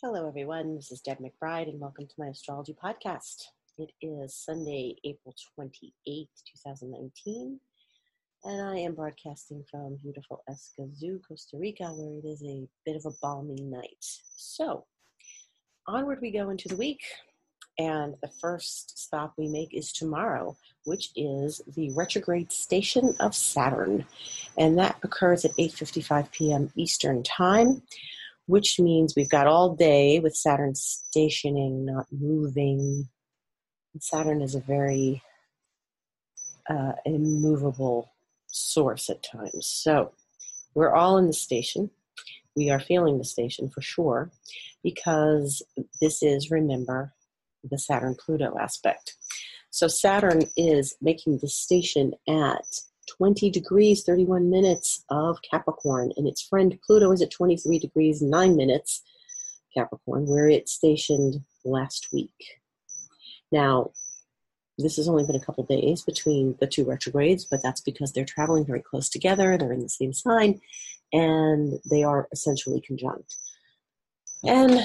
Hello, everyone. This is Deb McBride, and welcome to my astrology podcast. It is Sunday, April 28th, 2019, and I am broadcasting from beautiful Escazú, Costa Rica, where it is a bit of a balmy night. So, onward we go into the week, and the first stop we make is tomorrow, which is the retrograde station of Saturn, and that occurs at 8:55 p.m. Eastern Time which means we've got all day with Saturn stationing, not moving. Saturn is a very uh, immovable source at times. So we're all in the station. We are feeling the station for sure because this is, remember, the Saturn Pluto aspect. So Saturn is making the station at 20 degrees 31 minutes of Capricorn, and its friend Pluto is at 23 degrees 9 minutes Capricorn, where it stationed last week. Now, this has only been a couple days between the two retrogrades, but that's because they're traveling very close together, they're in the same sign, and they are essentially conjunct. And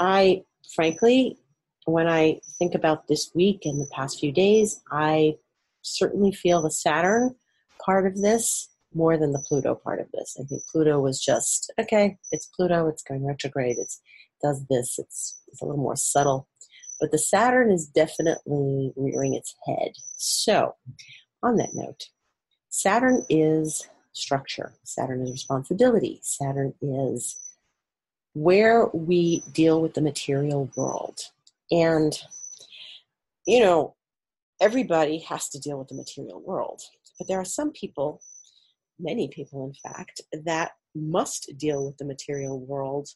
I, frankly, when I think about this week and the past few days, I certainly feel the Saturn part of this more than the Pluto part of this. I think Pluto was just okay. It's Pluto. It's going retrograde. It's does this. It's it's a little more subtle, but the Saturn is definitely rearing its head. So, on that note, Saturn is structure. Saturn is responsibility. Saturn is where we deal with the material world. And, you know, everybody has to deal with the material world. But there are some people, many people in fact, that must deal with the material world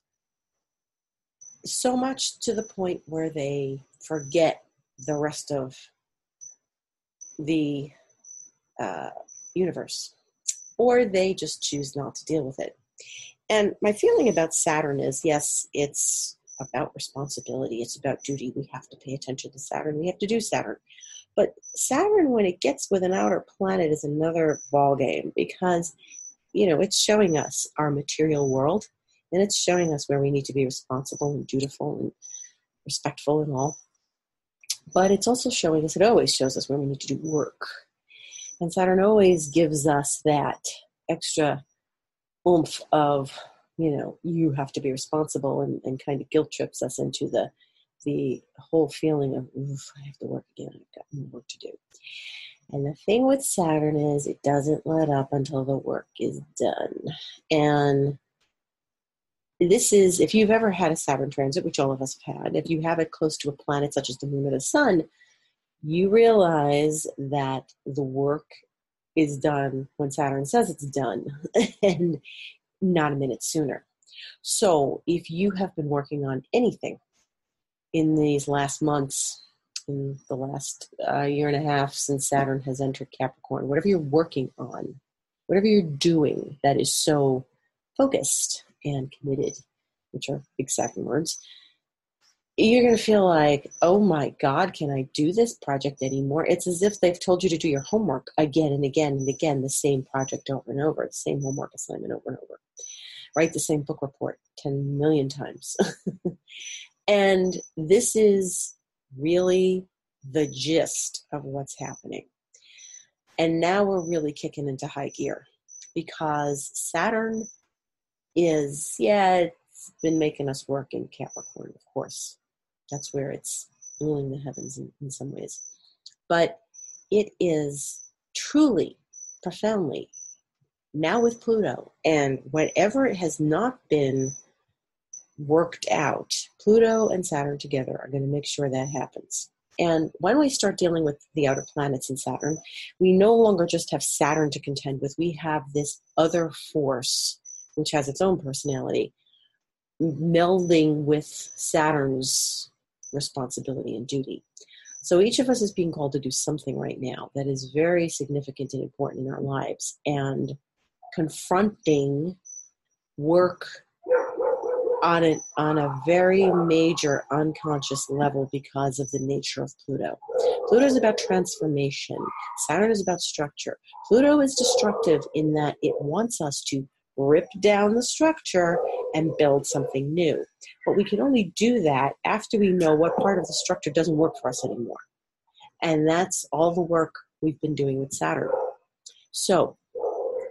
so much to the point where they forget the rest of the uh, universe, or they just choose not to deal with it. And my feeling about Saturn is yes, it's about responsibility, it's about duty. We have to pay attention to Saturn, we have to do Saturn. But Saturn, when it gets with an outer planet, is another ball game because you know it's showing us our material world, and it's showing us where we need to be responsible and dutiful and respectful and all. But it's also showing us; it always shows us where we need to do work. And Saturn always gives us that extra oomph of, you know, you have to be responsible and, and kind of guilt trips us into the the whole feeling of, I have to work again, I've got more work to do. And the thing with Saturn is it doesn't let up until the work is done. And this is, if you've ever had a Saturn transit, which all of us have had, if you have it close to a planet such as the moon or the sun, you realize that the work is done when Saturn says it's done and not a minute sooner. So if you have been working on anything in these last months, in the last uh, year and a half since Saturn has entered Capricorn, whatever you're working on, whatever you're doing that is so focused and committed, which are big words, you're going to feel like, oh my God, can I do this project anymore? It's as if they've told you to do your homework again and again and again, the same project over and over, the same homework assignment over and over. Write the same book report 10 million times. And this is really the gist of what's happening. And now we're really kicking into high gear because Saturn is, yeah, it's been making us work in Capricorn, of course. That's where it's ruling the heavens in, in some ways. But it is truly, profoundly, now with Pluto, and whatever it has not been worked out. Pluto and Saturn together are going to make sure that happens. And when we start dealing with the outer planets in Saturn, we no longer just have Saturn to contend with, we have this other force, which has its own personality, melding with Saturn's responsibility and duty. So each of us is being called to do something right now that is very significant and important in our lives. And confronting work on a, on a very major unconscious level because of the nature of Pluto. Pluto is about transformation. Saturn is about structure. Pluto is destructive in that it wants us to rip down the structure and build something new. But we can only do that after we know what part of the structure doesn't work for us anymore. And that's all the work we've been doing with Saturn. So,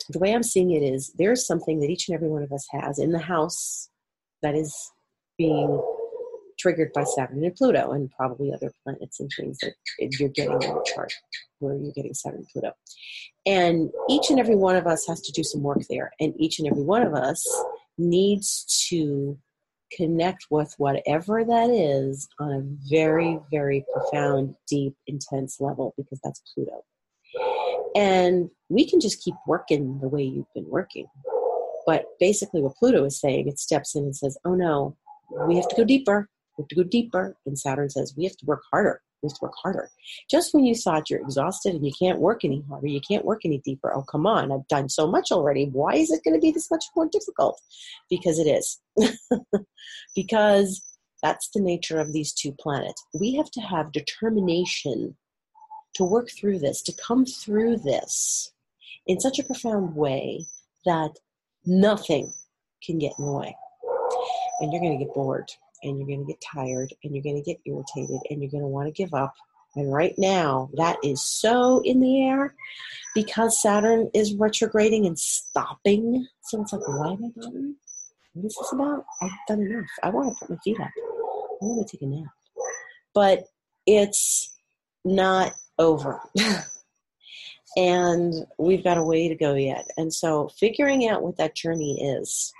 the way I'm seeing it is there's something that each and every one of us has in the house that is being triggered by Saturn and Pluto, and probably other planets and things that you're getting in your chart where you're getting Saturn and Pluto. And each and every one of us has to do some work there, and each and every one of us needs to connect with whatever that is on a very, very profound, deep, intense level because that's Pluto. And we can just keep working the way you've been working. But basically, what Pluto is saying, it steps in and says, oh no, we have to go deeper. We have to go deeper. And Saturn says, we have to work harder. We have to work harder. Just when you thought you're exhausted and you can't work any harder, you can't work any deeper. Oh, come on, I've done so much already. Why is it going to be this much more difficult? Because it is. because that's the nature of these two planets. We have to have determination to work through this, to come through this in such a profound way that nothing can get in the way. And you're going to get bored and you're going to get tired and you're going to get irritated and you're going to want to give up. And right now, that is so in the air because Saturn is retrograding and stopping. So it's like, why am I? What is this about? I've done enough. I want to put my feet up. I want to take a nap. But it's not over. and we've got a way to go yet. And so figuring out what that journey is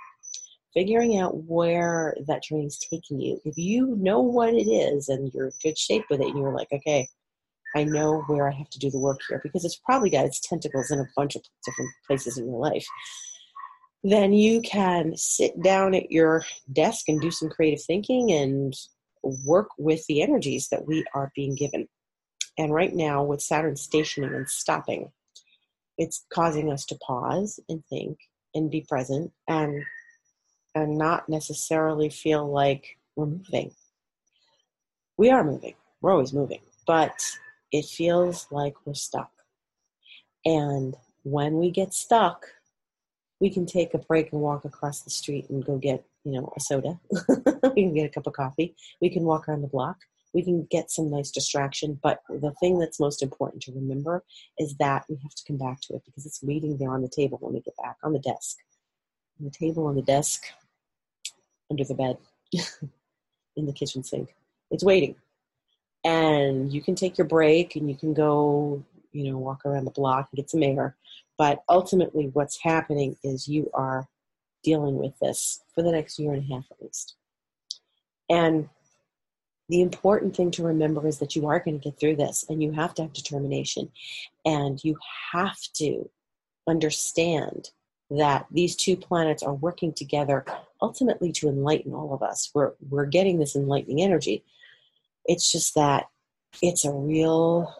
figuring out where that journey is taking you. If you know what it is and you're in good shape with it, and you're like, okay, I know where I have to do the work here because it's probably got its tentacles in a bunch of different places in your life. Then you can sit down at your desk and do some creative thinking and work with the energies that we are being given. And right now, with Saturn stationing and stopping, it's causing us to pause and think and be present and and not necessarily feel like we're moving. We are moving, we're always moving, but it feels like we're stuck. And when we get stuck, we can take a break and walk across the street and go get, you know, a soda. we can get a cup of coffee. We can walk around the block. We can get some nice distraction. But the thing that's most important to remember is that we have to come back to it because it's waiting there on the table when we get back on the desk. On the table, on the desk, under the bed, in the kitchen sink. It's waiting. And you can take your break and you can go, you know, walk around the block and get some air. But ultimately, what's happening is you are dealing with this for the next year and a half at least. And the important thing to remember is that you are going to get through this and you have to have determination and you have to understand that these two planets are working together ultimately to enlighten all of us. We're, we're getting this enlightening energy. It's just that it's a real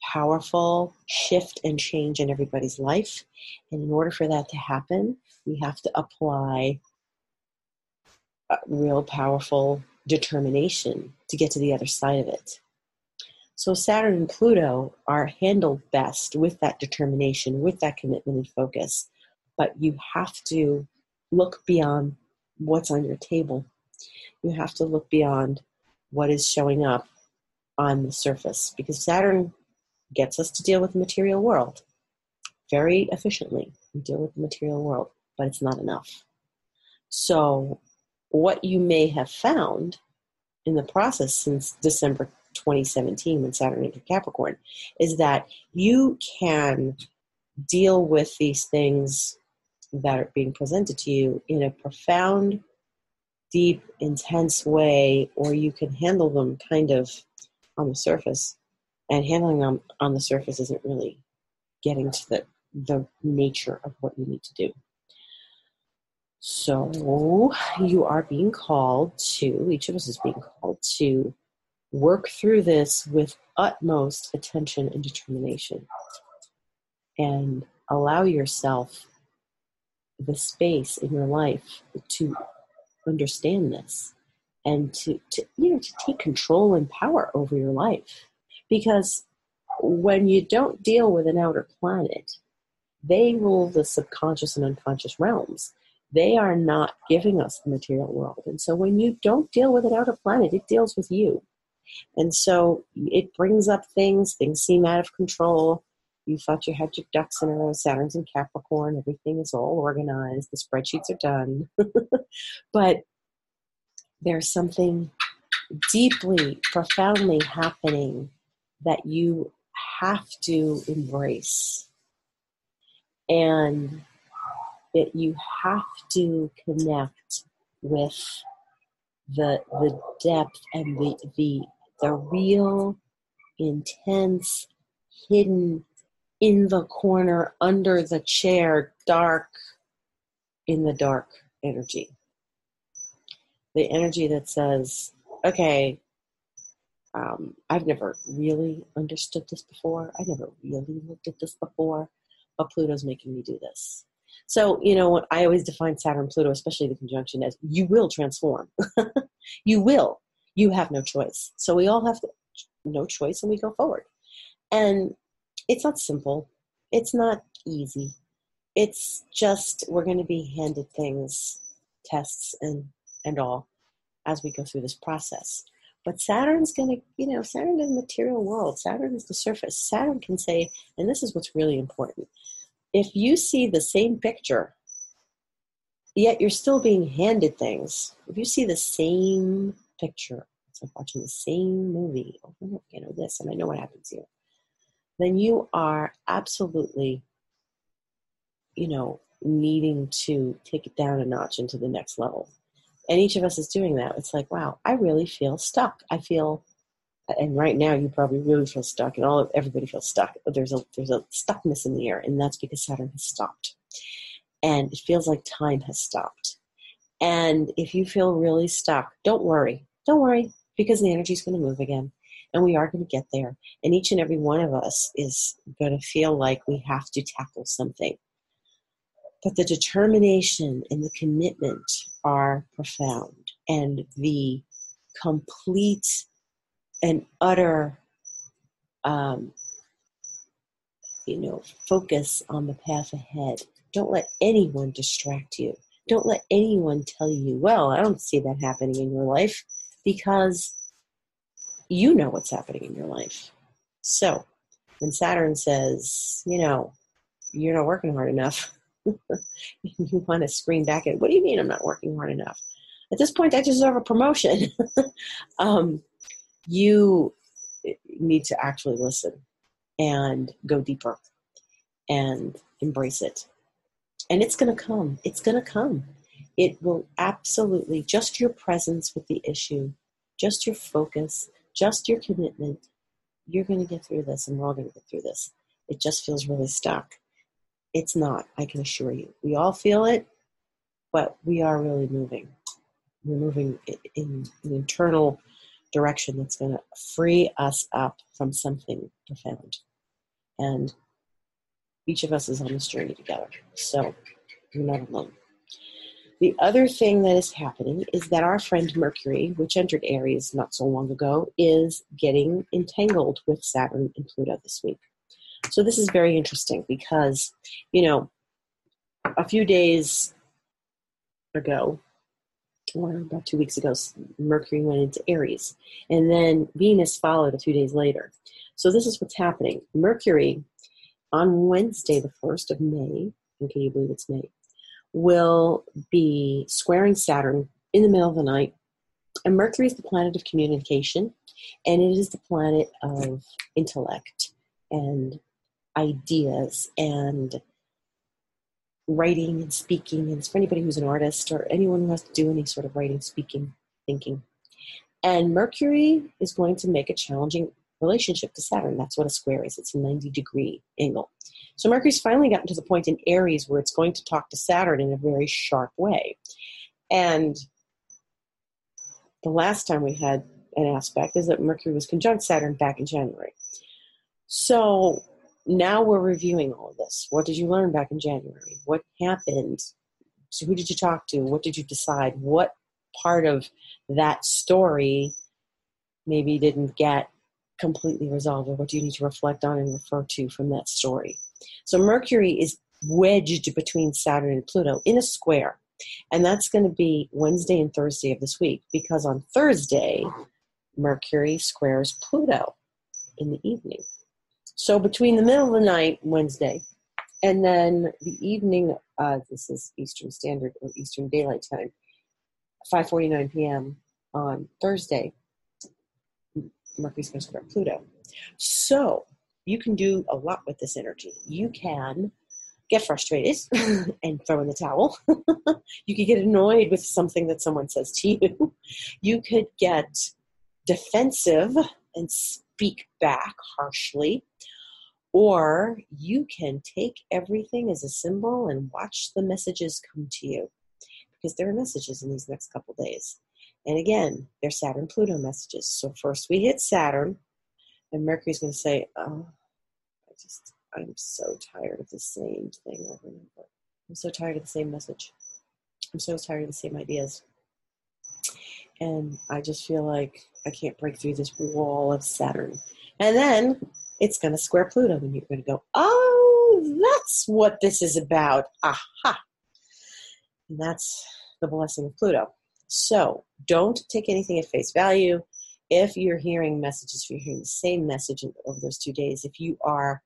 powerful shift and change in everybody's life. And in order for that to happen, we have to apply a real powerful determination to get to the other side of it. So Saturn and Pluto are handled best with that determination, with that commitment and focus but you have to look beyond what's on your table. You have to look beyond what is showing up on the surface because Saturn gets us to deal with the material world very efficiently. We deal with the material world, but it's not enough. So, what you may have found in the process since December 2017 when Saturn entered Capricorn is that you can deal with these things that are being presented to you in a profound, deep, intense way, or you can handle them kind of on the surface. And handling them on the surface isn't really getting to the, the nature of what you need to do. So you are being called to, each of us is being called to work through this with utmost attention and determination. And allow yourself the space in your life to understand this and to, to you know to take control and power over your life because when you don't deal with an outer planet they rule the subconscious and unconscious realms. They are not giving us the material world. And so when you don't deal with an outer planet, it deals with you. And so it brings up things, things seem out of control. You thought you had your ducks in a row, Saturn's in Capricorn, everything is all organized, the spreadsheets are done. but there's something deeply, profoundly happening that you have to embrace. And that you have to connect with the the depth and the the the real intense hidden in the corner under the chair dark in the dark energy. The energy that says okay um, i've never really understood this before. I never really looked at this before but pluto's making me do this so you know i always define saturn pluto especially the conjunction as you will transform. You will. You have no choice. So we all have no choice and we go forward. And it's not simple. It's not easy. It's just we're going to be handed things tests and and all as we go through this process. But saturn's going to you know saturn is the material world. Saturn is the surface. Saturn can say and this is what's really important if you see the same picture yet you're still being handed things if you see the same picture it's like watching the same movie again, or this, and I know what happens here then you are absolutely, you know, needing to take it down a notch into the next level. And each of us is doing that. It's like, wow, I really feel stuck. I feel, and right now you probably really feel stuck, and all of everybody feels stuck. There's a there's a stuckness in the air, and that's because Saturn has stopped, and it feels like time has stopped. And if you feel really stuck, don't worry. Don't worry because the energy is going to move again and we are going to get there. And each and every one of us is going to feel like we have to tackle something. But the determination and the commitment are profound, and the complete and utter, um, you know, focus on the path ahead. Don't let anyone distract you. Don't let anyone tell you, well, I don't see that happening in your life because you know what's happening in your life. So when Saturn says, you know, you're not working hard enough, you want to scream back at, what do you mean I'm not working hard enough? At this point, I deserve a promotion. um, you need to actually listen and go deeper and embrace it. And it's going to come. It's going to come. It will absolutely, just your presence with the issue, just your focus, just your commitment, you're going to get through this, and we're all going to get through this. It just feels really stuck. It's not, I can assure you. We all feel it, but we are really moving. We're moving in an internal direction that's going to free us up from something profound. And each of us is on this journey together. So you're not alone. The other thing that is happening is that our friend Mercury, which entered Aries not so long ago, is getting entangled with Saturn and Pluto this week. So this is very interesting because, you know, a few days ago, or about two weeks ago, Mercury went into Aries, and then Venus followed a few days later. So this is what's happening. Mercury on Wednesday, the 1st of May, and can you believe it's May? will be squaring Saturn in the middle of the night. And Mercury is the planet of communication, and it is the planet of intellect and ideas and writing and speaking. And it's for anybody who's an artist or anyone who has to do any sort of writing, speaking, thinking. And Mercury is going to make a challenging relationship to Saturn. That's what a square is. It's a 90 degree angle. So Mercury's finally gotten to the point in Aries where it's going to talk to Saturn in a very sharp way. And the last time we had an aspect is that Mercury was conjunct Saturn back in January. So now we're reviewing all of this. What did you learn back in January? What happened? So who did you talk to? What did you decide? What part of that story maybe didn't get completely resolved or what do you need to reflect on and refer to from that story so mercury is wedged between Saturn and Pluto in a square. And that's going to be Wednesday and Thursday of this week because on Thursday, Mercury squares Pluto in the evening. So between the middle of the night, Wednesday, and then the evening, uh, this is Eastern Standard or Eastern Daylight Time, 5:49 p.m. on Thursday, Mercury's going to square Pluto. So you can do a lot with this energy. You can get frustrated and throw in the towel. you could get annoyed with something that someone says to you. You could get defensive and speak back harshly. Or you can take everything as a symbol and watch the messages come to you because there are messages in these next couple days. And again, they're Saturn Pluto messages. So first we hit Saturn, and Mercury's going to say, Oh, I just, I'm so tired of the same thing over and over. I'm so tired of the same message. I'm so tired of the same ideas. And I just feel like I can't break through this wall of Saturn. And then it's going to square Pluto, and you're going to go, Oh, that's what this is about. Aha. And that's the blessing of Pluto. So don't take anything at face value. If you're hearing messages, if you're hearing the same message over those two days, if you are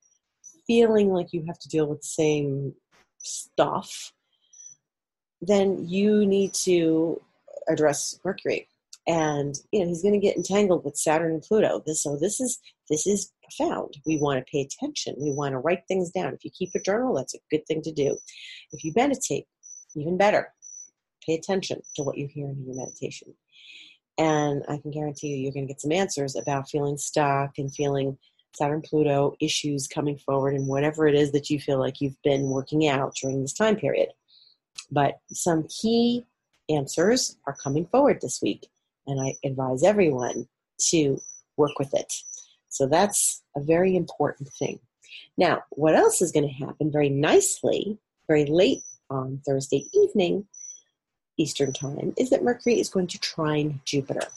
feeling like you have to deal with the same stuff, then you need to address Mercury. And you know he's going to get entangled with Saturn and Pluto. This, so this is this is profound. We want to pay attention. We want to write things down. If you keep a journal, that's a good thing to do. If you meditate, even better. Pay attention to what you're hearing in your meditation. And I can guarantee you, you're going to get some answers about feeling stuck and feeling Saturn Pluto issues coming forward and whatever it is that you feel like you've been working out during this time period. But some key answers are coming forward this week, and I advise everyone to work with it. So that's a very important thing. Now, what else is going to happen very nicely, very late on Thursday evening, Eastern Time, is that Mercury is going to trine Jupiter.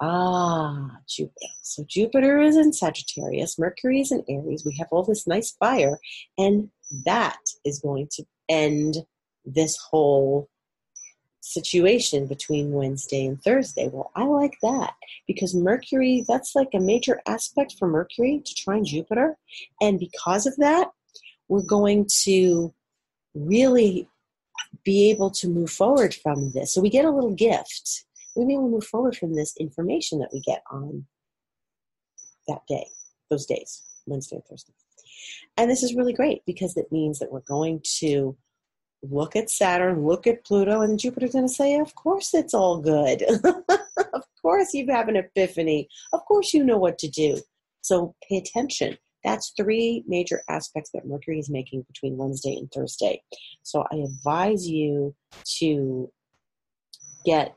Ah, Jupiter. So Jupiter is in Sagittarius, Mercury is in Aries. We have all this nice fire, and that is going to end this whole situation between Wednesday and Thursday. Well, I like that because Mercury, that's like a major aspect for Mercury to trine Jupiter. And because of that, we're going to really be able to move forward from this. So we get a little gift. We may move forward from this information that we get on that day, those days, Wednesday and Thursday. And this is really great because it means that we're going to look at Saturn, look at Pluto, and Jupiter's going to say, Of course, it's all good. of course, you have an epiphany. Of course, you know what to do. So pay attention. That's three major aspects that Mercury is making between Wednesday and Thursday. So I advise you to get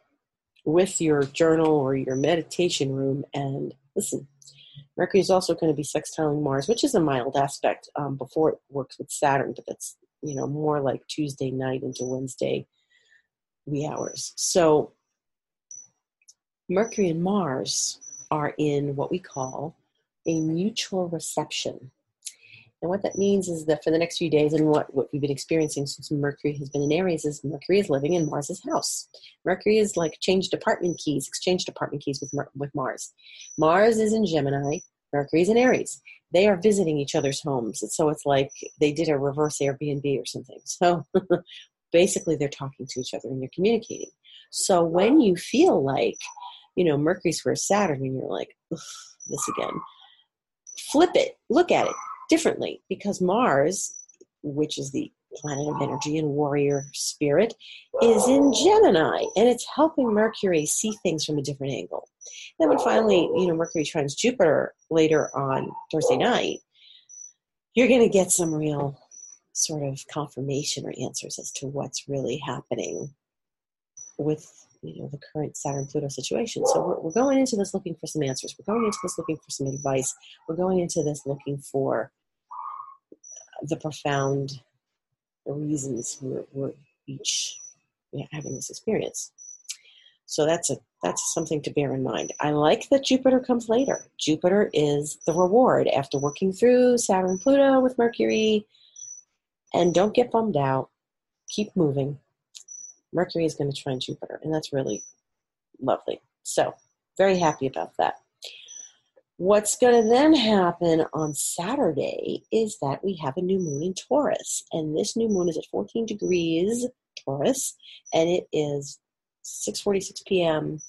with your journal or your meditation room and listen. Mercury is also going to be sextiling Mars, which is a mild aspect um, before it works with Saturn, but that's you know more like Tuesday night into Wednesday wee hours. So Mercury and Mars are in what we call a mutual reception. And what that means is that for the next few days, and what, what we've been experiencing since Mercury has been in Aries, is Mercury is living in Mars's house. Mercury is like changed apartment keys, exchanged apartment keys with, with Mars. Mars is in Gemini, Mercury is in Aries. They are visiting each other's homes. So it's like they did a reverse Airbnb or something. So basically, they're talking to each other and they're communicating. So when you feel like, you know, Mercury squares Saturn and you're like, this again, flip it, look at it differently because Mars, which is the planet of energy and warrior spirit, is in Gemini and it's helping Mercury see things from a different angle. And Then when finally, you know, Mercury trines Jupiter later on Thursday night, you're going to get some real sort of confirmation or answers as to what's really happening with you know the current Saturn Pluto situation. So we're, we're going into this looking for some answers. We're going into this looking for some advice. We're going into this looking for the profound reasons we're, we're each having this experience. So that's a that's something to bear in mind. I like that Jupiter comes later. Jupiter is the reward after working through Saturn Pluto with Mercury. And don't get bummed out. Keep moving. Mercury is going to trine Jupiter, and that's really lovely. So, very happy about that. What's going to then happen on Saturday is that we have a new moon in Taurus, and this new moon is at 14 degrees Taurus, and it is 6:46 p.m.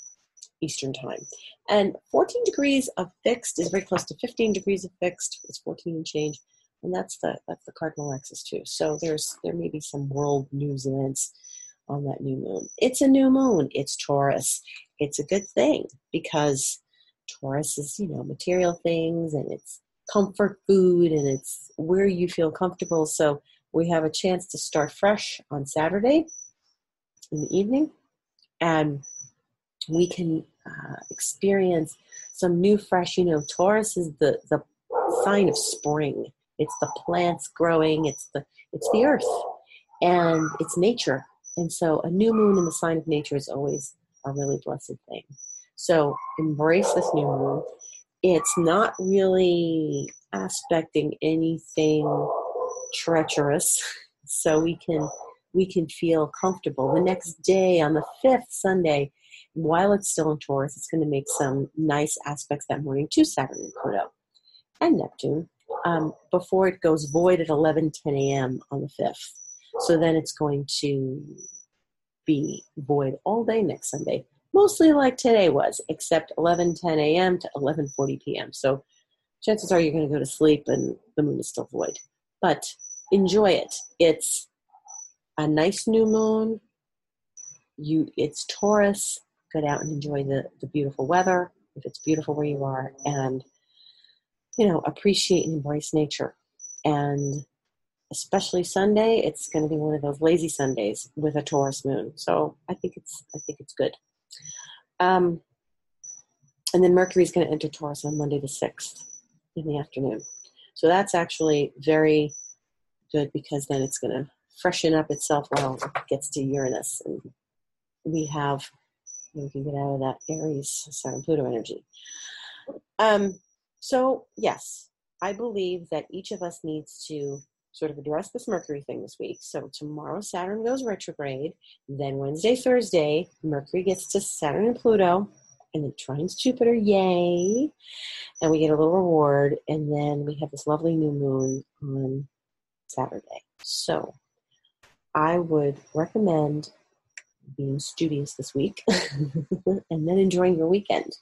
Eastern time. And 14 degrees of fixed is very close to 15 degrees of fixed. It's 14 and change, and that's the that's the cardinal axis too. So there's there may be some world news events on that new moon. It's a new moon. It's Taurus. It's a good thing because Taurus is you know material things and it's comfort food and it's where you feel comfortable. So we have a chance to start fresh on Saturday in the evening and we can uh, experience some new fresh you know taurus is the the sign of spring. It's the plants growing. It's the it's the earth and it's nature. And so a new moon in the sign of nature is always a really blessed thing so embrace this new moon it's not really aspecting anything treacherous so we can we can feel comfortable the next day on the fifth sunday while it's still in Taurus, it's going to make some nice aspects that morning to Saturn and Pluto and Neptune um, before it goes void at 11 10 a.m. on the 5th. So then it's going to be void all day next Sunday, mostly like today was, except 11 10 a.m. to 11 40 p.m. So chances are you're going to go to sleep and the moon is still void. But enjoy it. It's a nice new moon. You, it's Taurus get out and enjoy the, the beautiful weather if it's beautiful where you are and you know appreciate and embrace nature and especially sunday it's going to be one of those lazy sundays with a taurus moon so i think it's i think it's good um, and then mercury is going to enter taurus on monday the 6th in the afternoon so that's actually very good because then it's going to freshen up itself while it gets to uranus and we have we can get out of that Aries, Saturn, Pluto energy. Um, so, yes, I believe that each of us needs to sort of address this Mercury thing this week. So, tomorrow Saturn goes retrograde. Then, Wednesday, Thursday, Mercury gets to Saturn and Pluto, and then trines Jupiter, yay! And we get a little reward. And then we have this lovely new moon on Saturday. So, I would recommend being studious this week and then enjoying your weekend.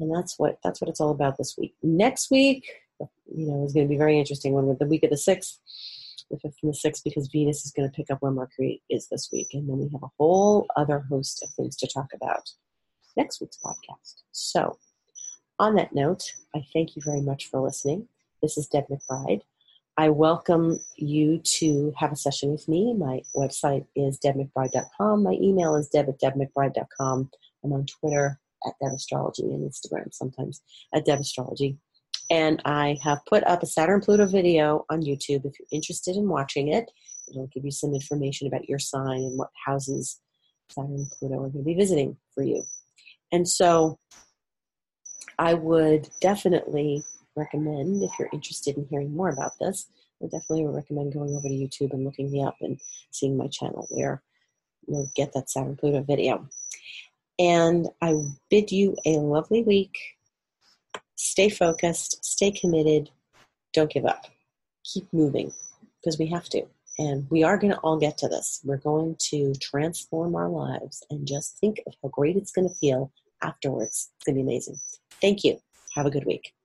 And that's what that's what it's all about this week. Next week, you know, is going to be very interesting. When the week of the sixth, the fifth and the sixth, because Venus is going to pick up where Mercury is this week, and then we have a whole other host of things to talk about next week's podcast. So, on that note, I thank you very much for listening. This is Deb McBride. I welcome you to have a session with me. My website is debmcbride.com. My email is deb at debmcbride.com. I'm on Twitter at debastrology and Instagram sometimes at debastrology. And I have put up a Saturn Pluto video on YouTube. If you're interested in watching it, it'll give you some information about your sign and what houses Saturn Pluto are going to be visiting for you. And so I would definitely recommend, if you're interested in hearing more about this, I definitely recommend going over to YouTube and looking me up and seeing my channel where you'll get that Saturn Pluto video. And I bid you a lovely week. Stay focused, stay committed, don't give up. Keep moving because we have to. And we are going to all get to this. We're going to transform our lives and just think of how great it's going to feel afterwards. It's going to be amazing. Thank you. Have a good week.